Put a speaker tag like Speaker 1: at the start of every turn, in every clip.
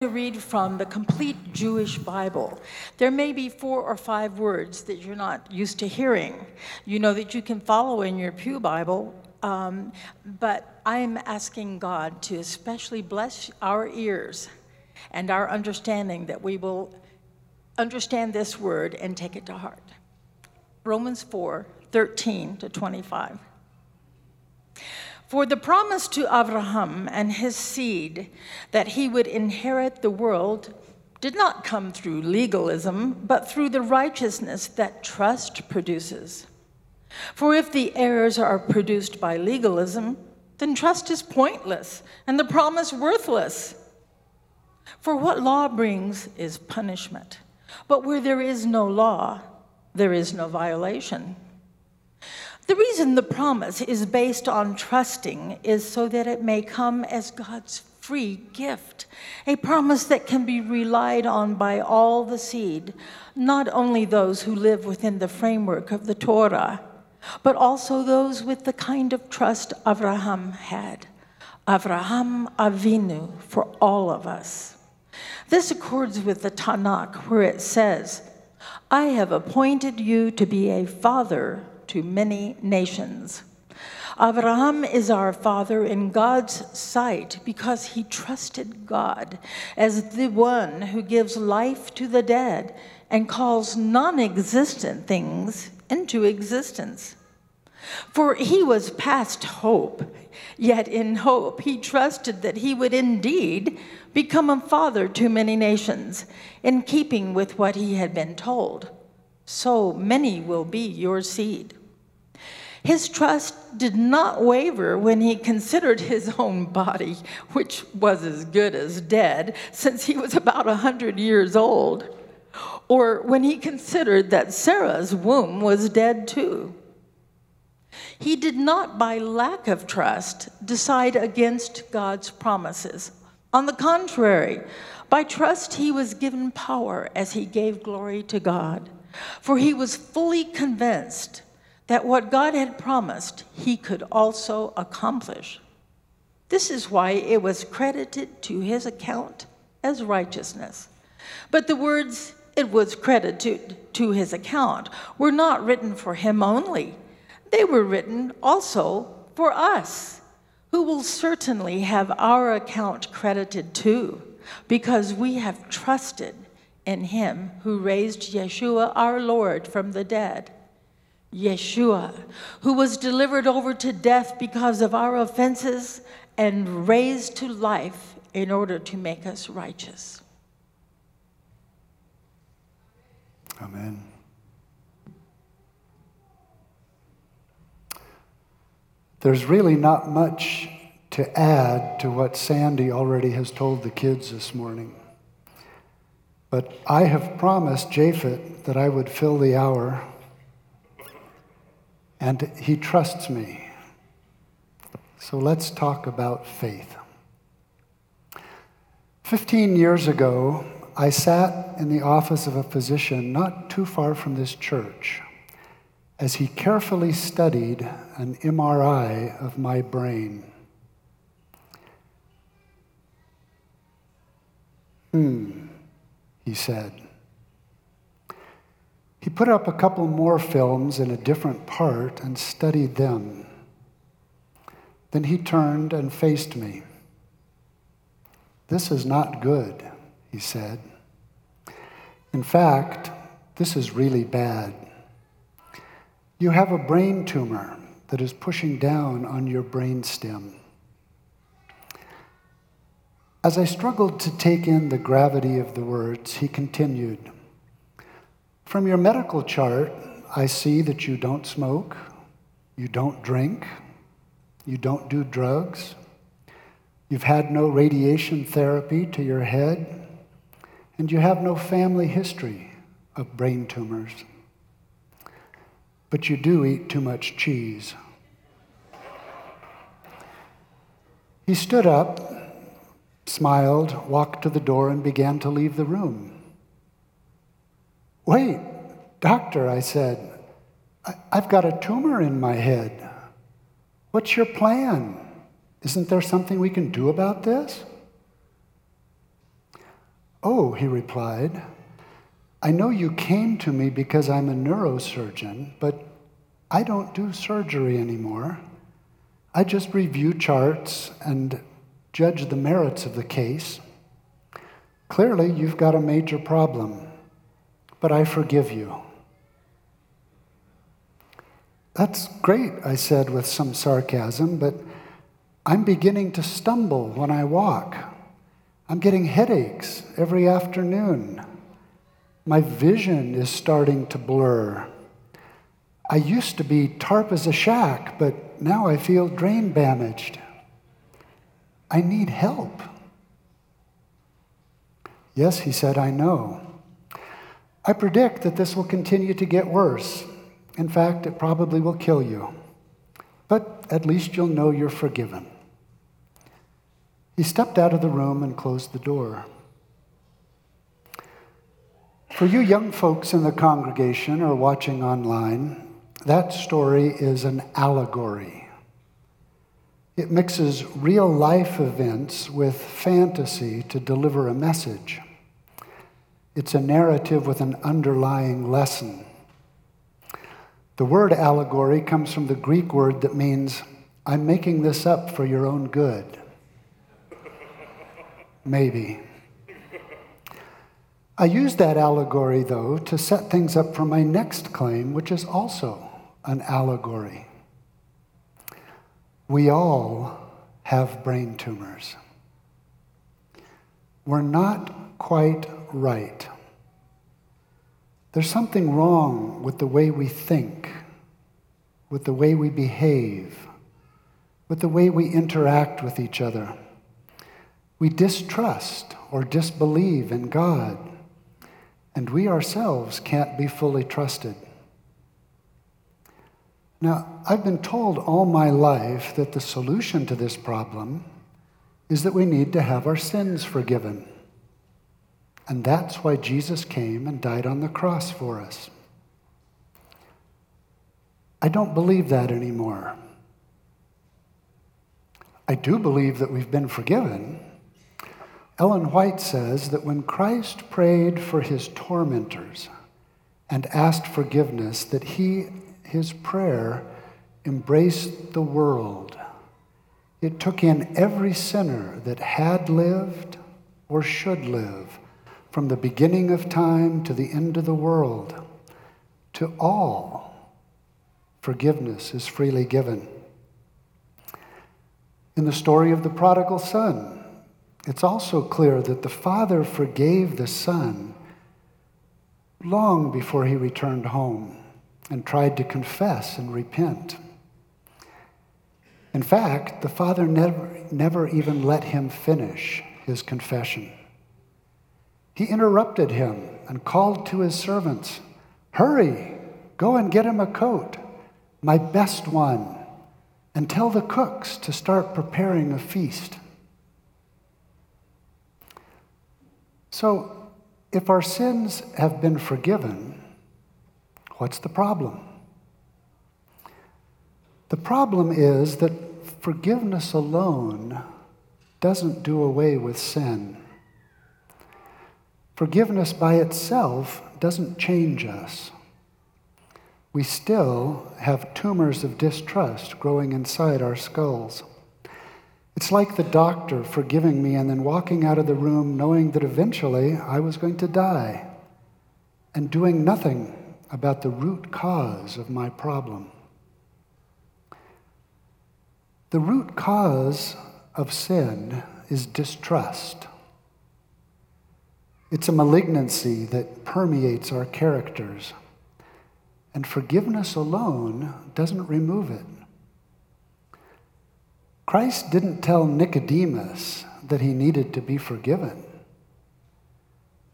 Speaker 1: to read from the complete Jewish Bible. There may be four or five words that you're not used to hearing. You know that you can follow in your Pew Bible, um, but I'm asking God to especially bless our ears and our understanding that we will understand this word and take it to heart. Romans 4 13 to 25. For the promise to Abraham and his seed that he would inherit the world did not come through legalism, but through the righteousness that trust produces. For if the heirs are produced by legalism, then trust is pointless and the promise worthless. For what law brings is punishment, but where there is no law, there is no violation. The reason the promise is based on trusting is so that it may come as God's free gift, a promise that can be relied on by all the seed, not only those who live within the framework of the Torah, but also those with the kind of trust Abraham had. Abraham Avinu for all of us. This accords with the Tanakh, where it says, I have appointed you to be a father to many nations. Abraham is our father in God's sight because he trusted God as the one who gives life to the dead and calls non existent things into existence. For he was past hope, yet in hope he trusted that he would indeed become a father to many nations, in keeping with what he had been told. So many will be your seed. His trust did not waver when he considered his own body, which was as good as dead, since he was about a hundred years old, or when he considered that Sarah's womb was dead too. He did not, by lack of trust, decide against God's promises. On the contrary, by trust, he was given power as he gave glory to God. For he was fully convinced that what God had promised, he could also accomplish. This is why it was credited to his account as righteousness. But the words, it was credited to his account, were not written for him only they were written also for us, who will certainly have our account credited too, because we have trusted in him who raised Yeshua our Lord from the dead. Yeshua, who was delivered over to death because of our offenses and raised to life in order to make us righteous.
Speaker 2: Amen. There's really not much to add to what Sandy already has told the kids this morning. But I have promised Japhet that I would fill the hour, and he trusts me. So let's talk about faith. Fifteen years ago, I sat in the office of a physician not too far from this church as he carefully studied an MRI of my brain. Hmm, he said. He put up a couple more films in a different part and studied them. Then he turned and faced me. This is not good, he said. In fact, this is really bad. You have a brain tumor that is pushing down on your brain stem. As I struggled to take in the gravity of the words, he continued From your medical chart, I see that you don't smoke, you don't drink, you don't do drugs, you've had no radiation therapy to your head, and you have no family history of brain tumors but you do eat too much cheese. He stood up, smiled, walked to the door, and began to leave the room. Wait, doctor, I said, I've got a tumor in my head. What's your plan? Isn't there something we can do about this? Oh, he replied, I know you came to me because I'm a neurosurgeon, but I don't do surgery anymore. I just review charts and judge the merits of the case. Clearly, you've got a major problem, but I forgive you. That's great, I said with some sarcasm, but I'm beginning to stumble when I walk. I'm getting headaches every afternoon. My vision is starting to blur. I used to be tarp as a shack, but now I feel drain damaged. I need help. Yes, he said, I know. I predict that this will continue to get worse. In fact, it probably will kill you. But at least you'll know you're forgiven. He stepped out of the room and closed the door. For you young folks in the congregation or watching online, that story is an allegory. It mixes real life events with fantasy to deliver a message. It's a narrative with an underlying lesson. The word allegory comes from the Greek word that means, I'm making this up for your own good. Maybe. I use that allegory, though, to set things up for my next claim, which is also an allegory. We all have brain tumors. We're not quite right. There's something wrong with the way we think, with the way we behave, with the way we interact with each other. We distrust or disbelieve in God, and we ourselves can't be fully trusted. Now, I've been told all my life that the solution to this problem is that we need to have our sins forgiven. And that's why Jesus came and died on the cross for us. I don't believe that anymore. I do believe that we've been forgiven, Ellen White says that when Christ prayed for his tormentors and asked forgiveness, that he, his prayer embraced the world. It took in every sinner that had lived or should live from the beginning of time to the end of the world. To all, forgiveness is freely given. In the story of the prodigal son, it's also clear that the Father forgave the Son long before he returned home and tried to confess and repent. In fact, the Father never, never even let him finish his confession. He interrupted him and called to his servants, Hurry, go and get him a coat, my best one, and tell the cooks to start preparing a feast. So, if our sins have been forgiven, what's the problem? The problem is that forgiveness alone doesn't do away with sin. Forgiveness by itself doesn't change us. We still have tumors of distrust growing inside our skulls. It's like the doctor forgiving me and then walking out of the room knowing that eventually I was going to die and doing nothing about the root cause of my problem. The root cause of sin is distrust. It's a malignancy that permeates our characters, and forgiveness alone doesn't remove it. Christ didn't tell Nicodemus that he needed to be forgiven.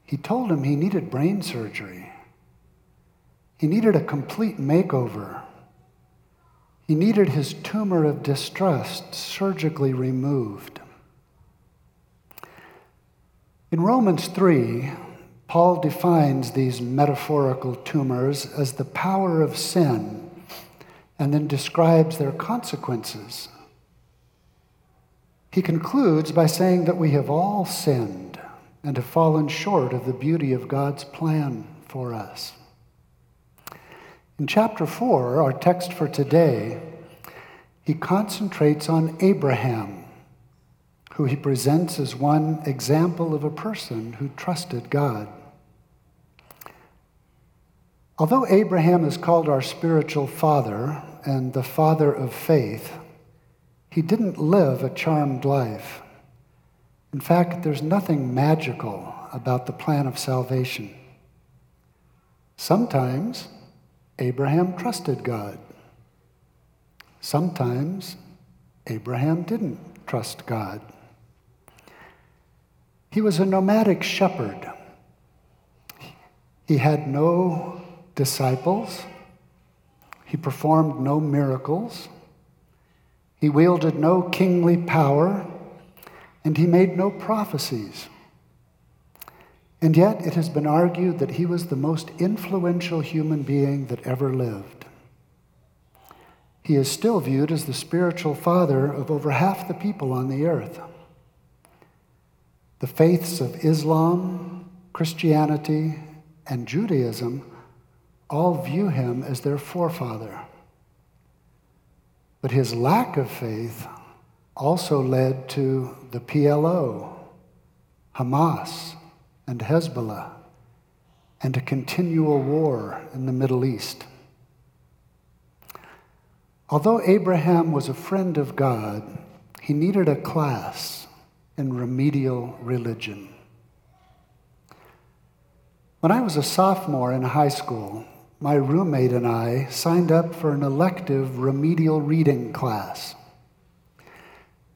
Speaker 2: He told him he needed brain surgery. He needed a complete makeover. He needed his tumor of distrust surgically removed. In Romans 3, Paul defines these metaphorical tumors as the power of sin and then describes their consequences he concludes by saying that we have all sinned and have fallen short of the beauty of God's plan for us. In chapter 4, our text for today, he concentrates on Abraham, who he presents as one example of a person who trusted God. Although Abraham is called our spiritual father and the father of faith, he didn't live a charmed life. In fact, there's nothing magical about the plan of salvation. Sometimes Abraham trusted God. Sometimes Abraham didn't trust God. He was a nomadic shepherd. He had no disciples. He performed no miracles. He wielded no kingly power, and he made no prophecies. And yet, it has been argued that he was the most influential human being that ever lived. He is still viewed as the spiritual father of over half the people on the earth. The faiths of Islam, Christianity, and Judaism all view him as their forefather. But his lack of faith also led to the PLO, Hamas, and Hezbollah, and a continual war in the Middle East. Although Abraham was a friend of God, he needed a class in remedial religion. When I was a sophomore in high school, my roommate and I signed up for an elective remedial reading class.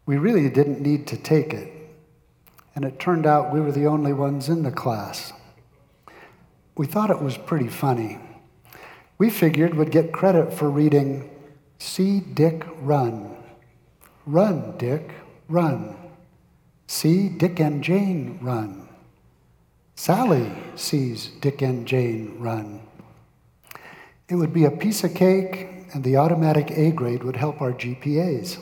Speaker 2: We really didn't need to take it, and it turned out we were the only ones in the class. We thought it was pretty funny. We figured we'd get credit for reading See Dick Run. Run, Dick, run. See Dick and Jane run. Sally sees Dick and Jane run. It would be a piece of cake, and the automatic A grade would help our GPAs.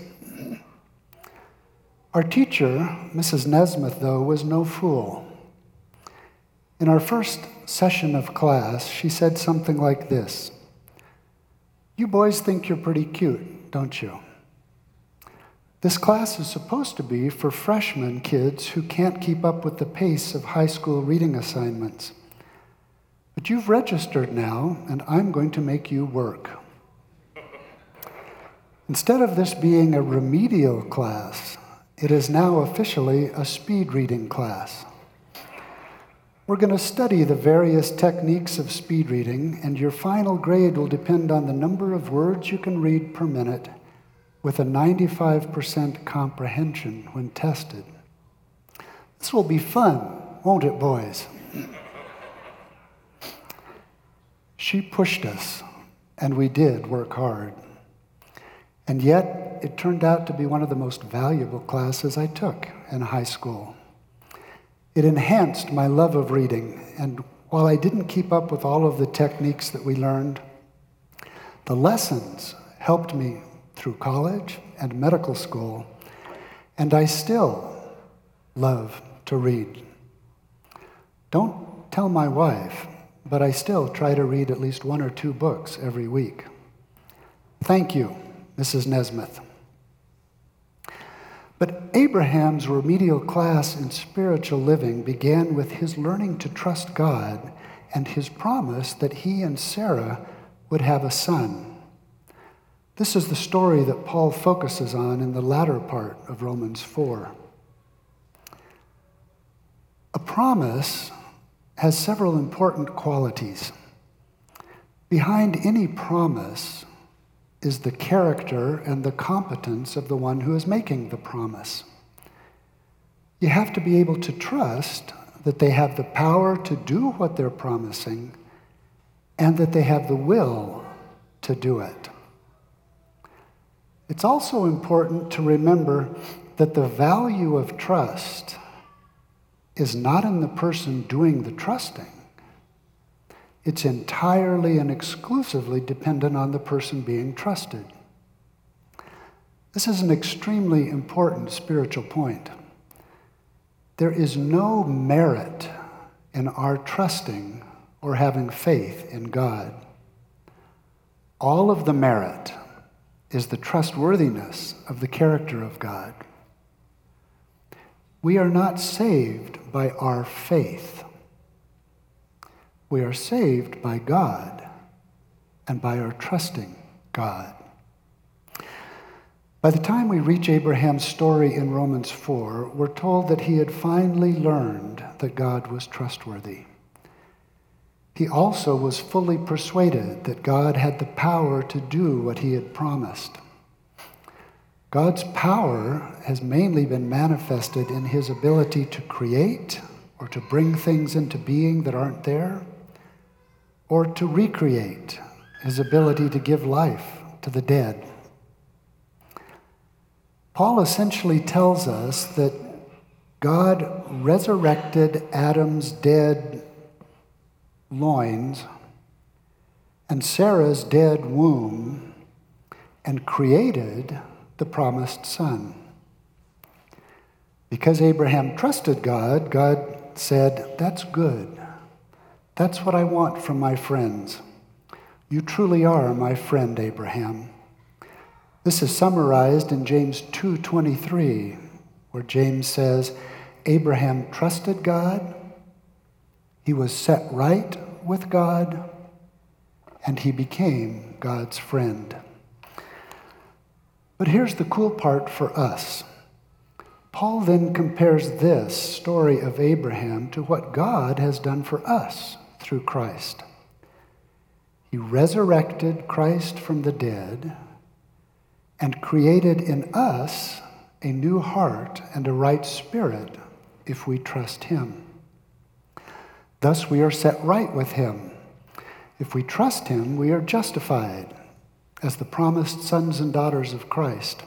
Speaker 2: Our teacher, Mrs. Nesmith, though, was no fool. In our first session of class, she said something like this You boys think you're pretty cute, don't you? This class is supposed to be for freshman kids who can't keep up with the pace of high school reading assignments. But you've registered now, and I'm going to make you work. Instead of this being a remedial class, it is now officially a speed reading class. We're going to study the various techniques of speed reading, and your final grade will depend on the number of words you can read per minute with a 95% comprehension when tested. This will be fun, won't it, boys? She pushed us, and we did work hard. And yet, it turned out to be one of the most valuable classes I took in high school. It enhanced my love of reading, and while I didn't keep up with all of the techniques that we learned, the lessons helped me through college and medical school, and I still love to read. Don't tell my wife but I still try to read at least one or two books every week. Thank you, Mrs. Nesmith. But Abraham's remedial class in spiritual living began with his learning to trust God and his promise that he and Sarah would have a son. This is the story that Paul focuses on in the latter part of Romans 4. A promise has several important qualities. Behind any promise is the character and the competence of the one who is making the promise. You have to be able to trust that they have the power to do what they're promising and that they have the will to do it. It's also important to remember that the value of trust is not in the person doing the trusting. It's entirely and exclusively dependent on the person being trusted. This is an extremely important spiritual point. There is no merit in our trusting or having faith in God. All of the merit is the trustworthiness of the character of God. We are not saved by our faith. We are saved by God and by our trusting God. By the time we reach Abraham's story in Romans 4, we're told that he had finally learned that God was trustworthy. He also was fully persuaded that God had the power to do what he had promised. God's power has mainly been manifested in his ability to create or to bring things into being that aren't there, or to recreate, his ability to give life to the dead. Paul essentially tells us that God resurrected Adam's dead loins and Sarah's dead womb and created the promised son. Because Abraham trusted God, God said, That's good. That's what I want from my friends. You truly are my friend, Abraham. This is summarized in James 2:23, where James says, Abraham trusted God, he was set right with God, and he became God's friend. But here's the cool part for us. Paul then compares this story of Abraham to what God has done for us through Christ. He resurrected Christ from the dead and created in us a new heart and a right spirit if we trust Him. Thus, we are set right with Him. If we trust Him, we are justified as the promised sons and daughters of Christ.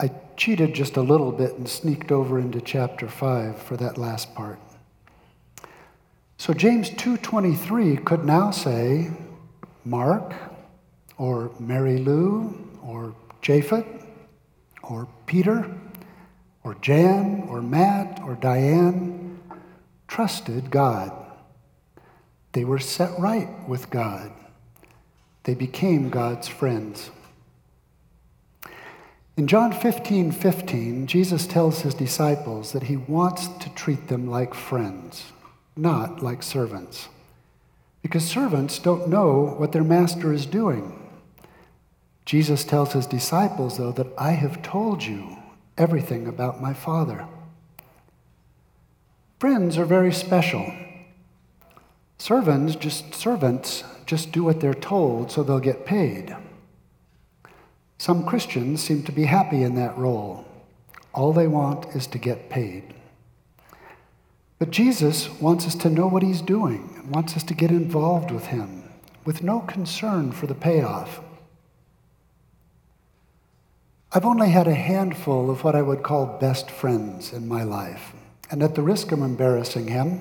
Speaker 2: I cheated just a little bit and sneaked over into chapter 5 for that last part. So James 2:23 could now say Mark or Mary Lou or Japhet or Peter or Jan or Matt or Diane trusted God. They were set right with God. They became God's friends. In John 15 15, Jesus tells his disciples that he wants to treat them like friends, not like servants. Because servants don't know what their master is doing. Jesus tells his disciples, though, that I have told you everything about my Father. Friends are very special. Servants just servants just do what they're told so they'll get paid. Some Christians seem to be happy in that role. All they want is to get paid. But Jesus wants us to know what he's doing, wants us to get involved with him with no concern for the payoff. I've only had a handful of what I would call best friends in my life. And at the risk of embarrassing him,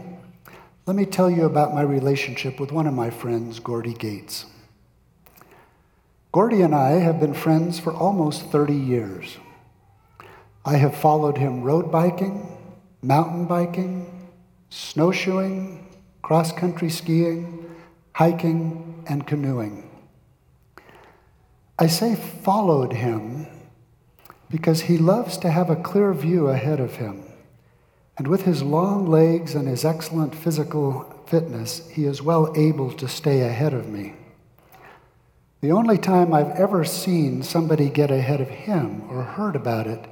Speaker 2: let me tell you about my relationship with one of my friends, Gordy Gates. Gordy and I have been friends for almost 30 years. I have followed him road biking, mountain biking, snowshoeing, cross country skiing, hiking, and canoeing. I say followed him because he loves to have a clear view ahead of him. And with his long legs and his excellent physical fitness, he is well able to stay ahead of me. The only time I've ever seen somebody get ahead of him or heard about it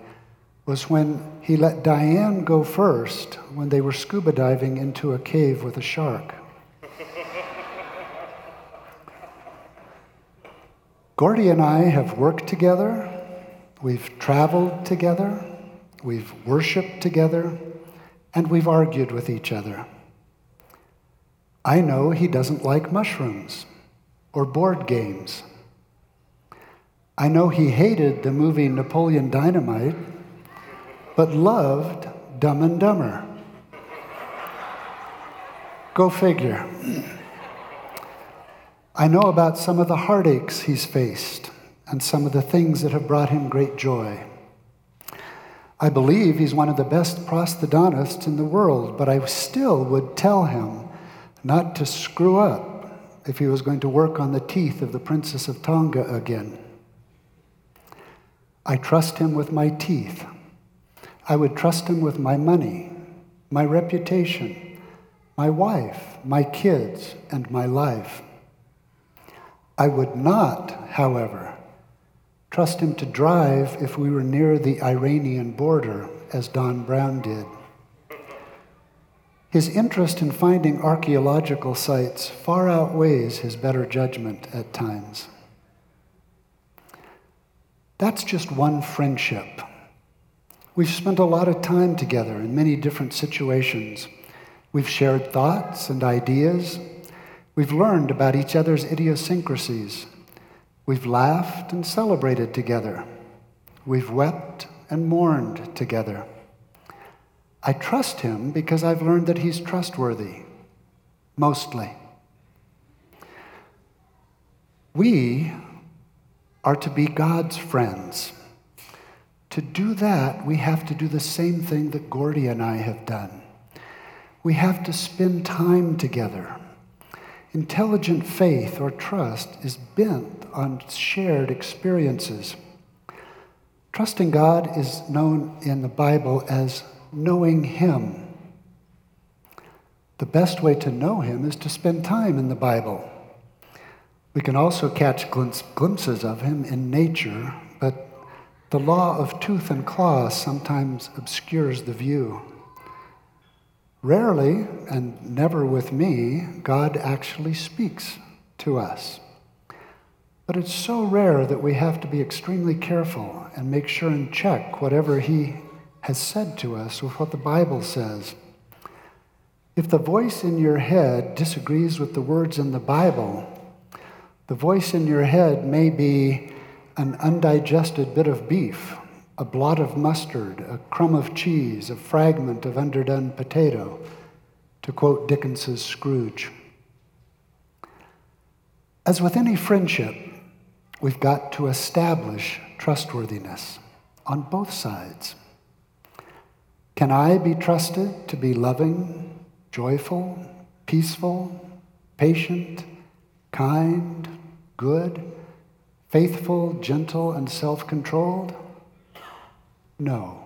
Speaker 2: was when he let Diane go first when they were scuba diving into a cave with a shark. Gordy and I have worked together, We've traveled together, we've worshiped together, and we've argued with each other. I know he doesn't like mushrooms or board games. I know he hated the movie Napoleon Dynamite, but loved Dumb and Dumber. Go figure. I know about some of the heartaches he's faced and some of the things that have brought him great joy. I believe he's one of the best prosthodontists in the world, but I still would tell him not to screw up if he was going to work on the teeth of the Princess of Tonga again. I trust him with my teeth. I would trust him with my money, my reputation, my wife, my kids, and my life. I would not, however, trust him to drive if we were near the Iranian border, as Don Brown did. His interest in finding archaeological sites far outweighs his better judgment at times. That's just one friendship. We've spent a lot of time together in many different situations. We've shared thoughts and ideas. We've learned about each other's idiosyncrasies. We've laughed and celebrated together. We've wept and mourned together. I trust him because I've learned that he's trustworthy, mostly. We are to be God's friends. To do that, we have to do the same thing that Gordy and I have done. We have to spend time together. Intelligent faith or trust is bent on shared experiences. Trusting God is known in the Bible as knowing Him. The best way to know Him is to spend time in the Bible. We can also catch glimpses of him in nature, but the law of tooth and claw sometimes obscures the view. Rarely, and never with me, God actually speaks to us. But it's so rare that we have to be extremely careful and make sure and check whatever He has said to us with what the Bible says. If the voice in your head disagrees with the words in the Bible, the voice in your head may be an undigested bit of beef, a blot of mustard, a crumb of cheese, a fragment of underdone potato, to quote Dickens's Scrooge. As with any friendship, we've got to establish trustworthiness on both sides. Can I be trusted to be loving, joyful, peaceful, patient, kind, good, faithful, gentle, and self controlled? No.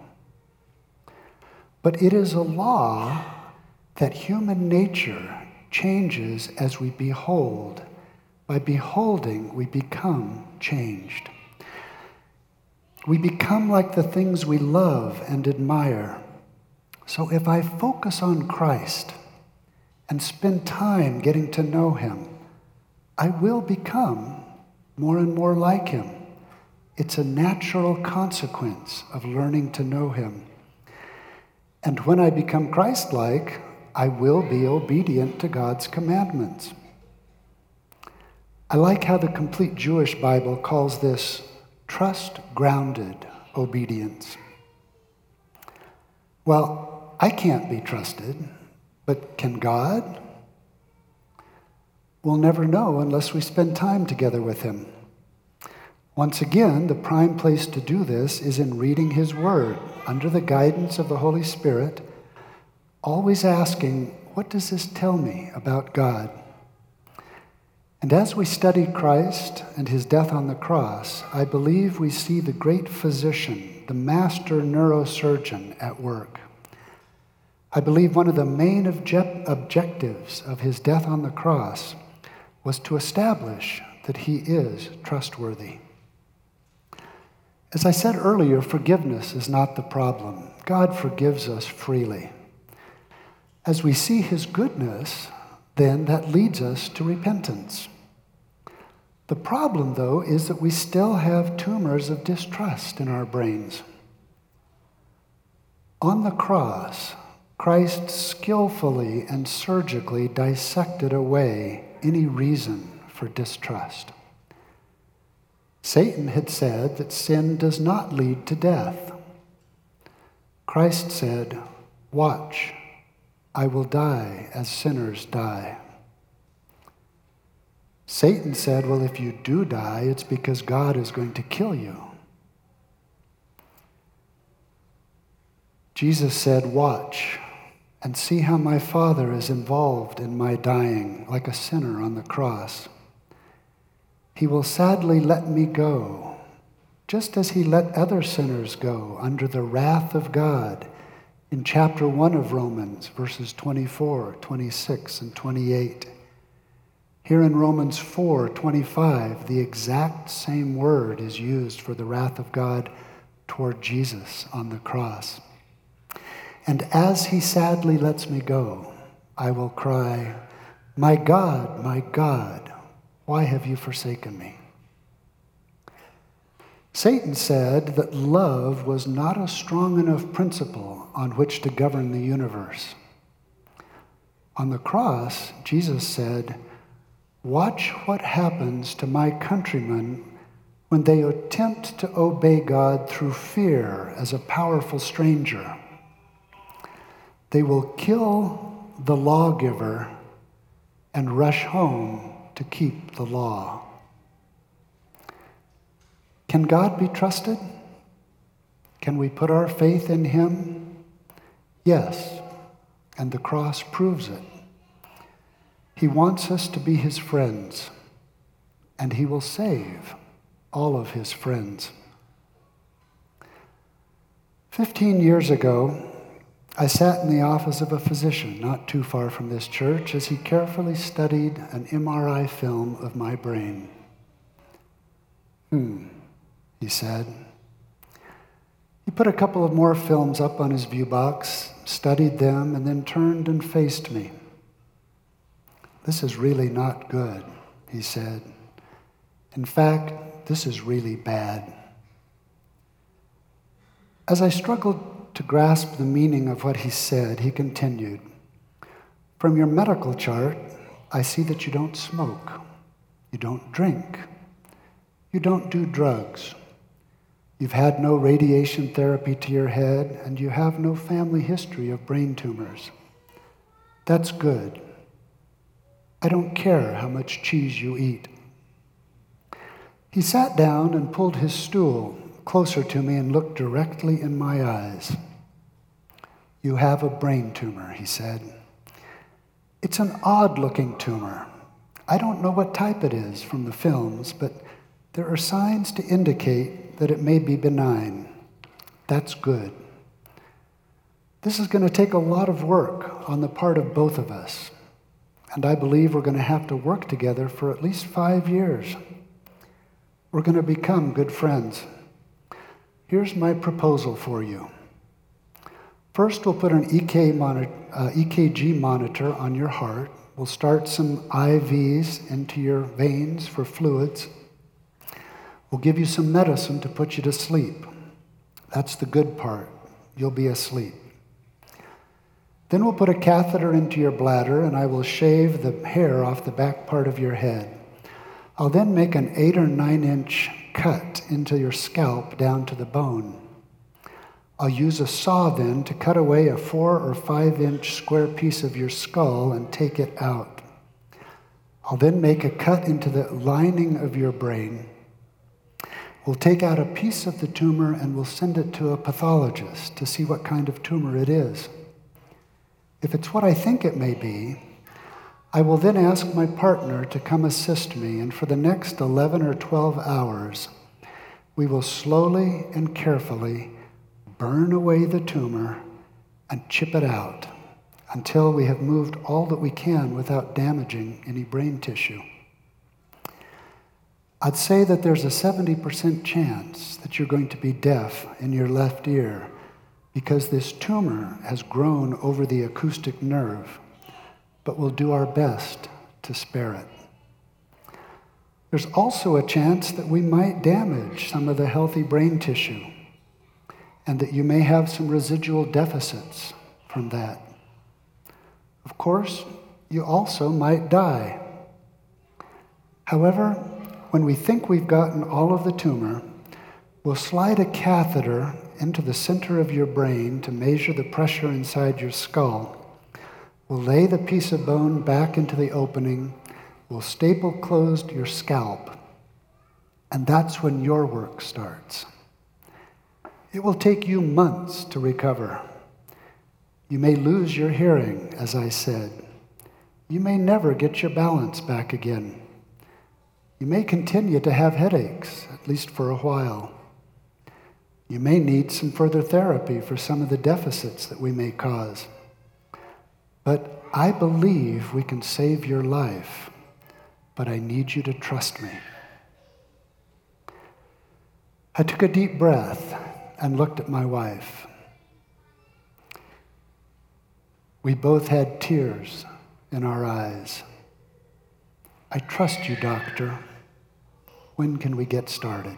Speaker 2: But it is a law that human nature changes as we behold. By beholding, we become changed. We become like the things we love and admire. So if I focus on Christ and spend time getting to know Him, I will become more and more like him. It's a natural consequence of learning to know him. And when I become Christ like, I will be obedient to God's commandments. I like how the complete Jewish Bible calls this trust grounded obedience. Well, I can't be trusted, but can God? we'll never know unless we spend time together with Him. Once again, the prime place to do this is in reading His Word under the guidance of the Holy Spirit, always asking, What does this tell me about God? And as we study Christ and his death on the cross, I believe we see the great physician, the master neurosurgeon at work. I believe one of the main obje- objectives of his death on the cross was to establish that he is trustworthy. As I said earlier, forgiveness is not the problem. God forgives us freely. As we see his goodness, then that leads us to repentance. The problem, though, is that we still have tumors of distrust in our brains. On the cross, Christ skillfully and surgically dissected away any reason for distrust. Satan had said that sin does not lead to death. Christ said, Watch, I will die as sinners die. Satan said, Well, if you do die, it's because God is going to kill you. Jesus said, Watch and see how my Father is involved in my dying like a sinner on the cross. He will sadly let me go, just as he let other sinners go under the wrath of God in chapter 1 of Romans, verses 24, 26, and 28. Here in Romans 4 25, the exact same word is used for the wrath of God toward Jesus on the cross. And as he sadly lets me go, I will cry, My God, my God, why have you forsaken me? Satan said that love was not a strong enough principle on which to govern the universe. On the cross, Jesus said, Watch what happens to my countrymen when they attempt to obey God through fear as a powerful stranger. They will kill the lawgiver and rush home to keep the law. Can God be trusted? Can we put our faith in Him? Yes, and the cross proves it. He wants us to be His friends, and He will save all of His friends. Fifteen years ago, I sat in the office of a physician not too far from this church as he carefully studied an MRI film of my brain. Hmm, he said. He put a couple of more films up on his view box, studied them, and then turned and faced me. This is really not good, he said. In fact, this is really bad. As I struggled to grasp the meaning of what he said, he continued From your medical chart, I see that you don't smoke, you don't drink, you don't do drugs. You've had no radiation therapy to your head, and you have no family history of brain tumors. That's good. I don't care how much cheese you eat. He sat down and pulled his stool closer to me and looked directly in my eyes. You have a brain tumor, he said. It's an odd looking tumor. I don't know what type it is from the films, but there are signs to indicate that it may be benign. That's good. This is going to take a lot of work on the part of both of us. And I believe we're going to have to work together for at least five years. We're going to become good friends. Here's my proposal for you. First, we'll put an EK monitor, uh, EKG monitor on your heart. We'll start some IVs into your veins for fluids. We'll give you some medicine to put you to sleep. That's the good part. You'll be asleep. Then we'll put a catheter into your bladder, and I will shave the hair off the back part of your head. I'll then make an eight or nine inch cut into your scalp down to the bone. I'll use a saw then to cut away a four or five inch square piece of your skull and take it out. I'll then make a cut into the lining of your brain. We'll take out a piece of the tumor and we'll send it to a pathologist to see what kind of tumor it is. If it's what I think it may be, I will then ask my partner to come assist me, and for the next 11 or 12 hours, we will slowly and carefully burn away the tumor and chip it out until we have moved all that we can without damaging any brain tissue. I'd say that there's a 70% chance that you're going to be deaf in your left ear because this tumor has grown over the acoustic nerve but we'll do our best to spare it. There's also a chance that we might damage some of the healthy brain tissue and that you may have some residual deficits from that. Of course, you also might die. However, when we think we've gotten all of the tumor, we'll slide a catheter into the center of your brain to measure the pressure inside your skull We'll lay the piece of bone back into the opening. We'll staple closed your scalp. And that's when your work starts. It will take you months to recover, You may lose your hearing, as I said. You may never get your balance back again. You may continue to have headaches, at least for a while. You may need some further therapy for some of the deficits that we may cause. But I believe we can save your life, but I need you to trust me. I took a deep breath and looked at my wife. We both had tears in our eyes. I trust you, doctor. When can we get started?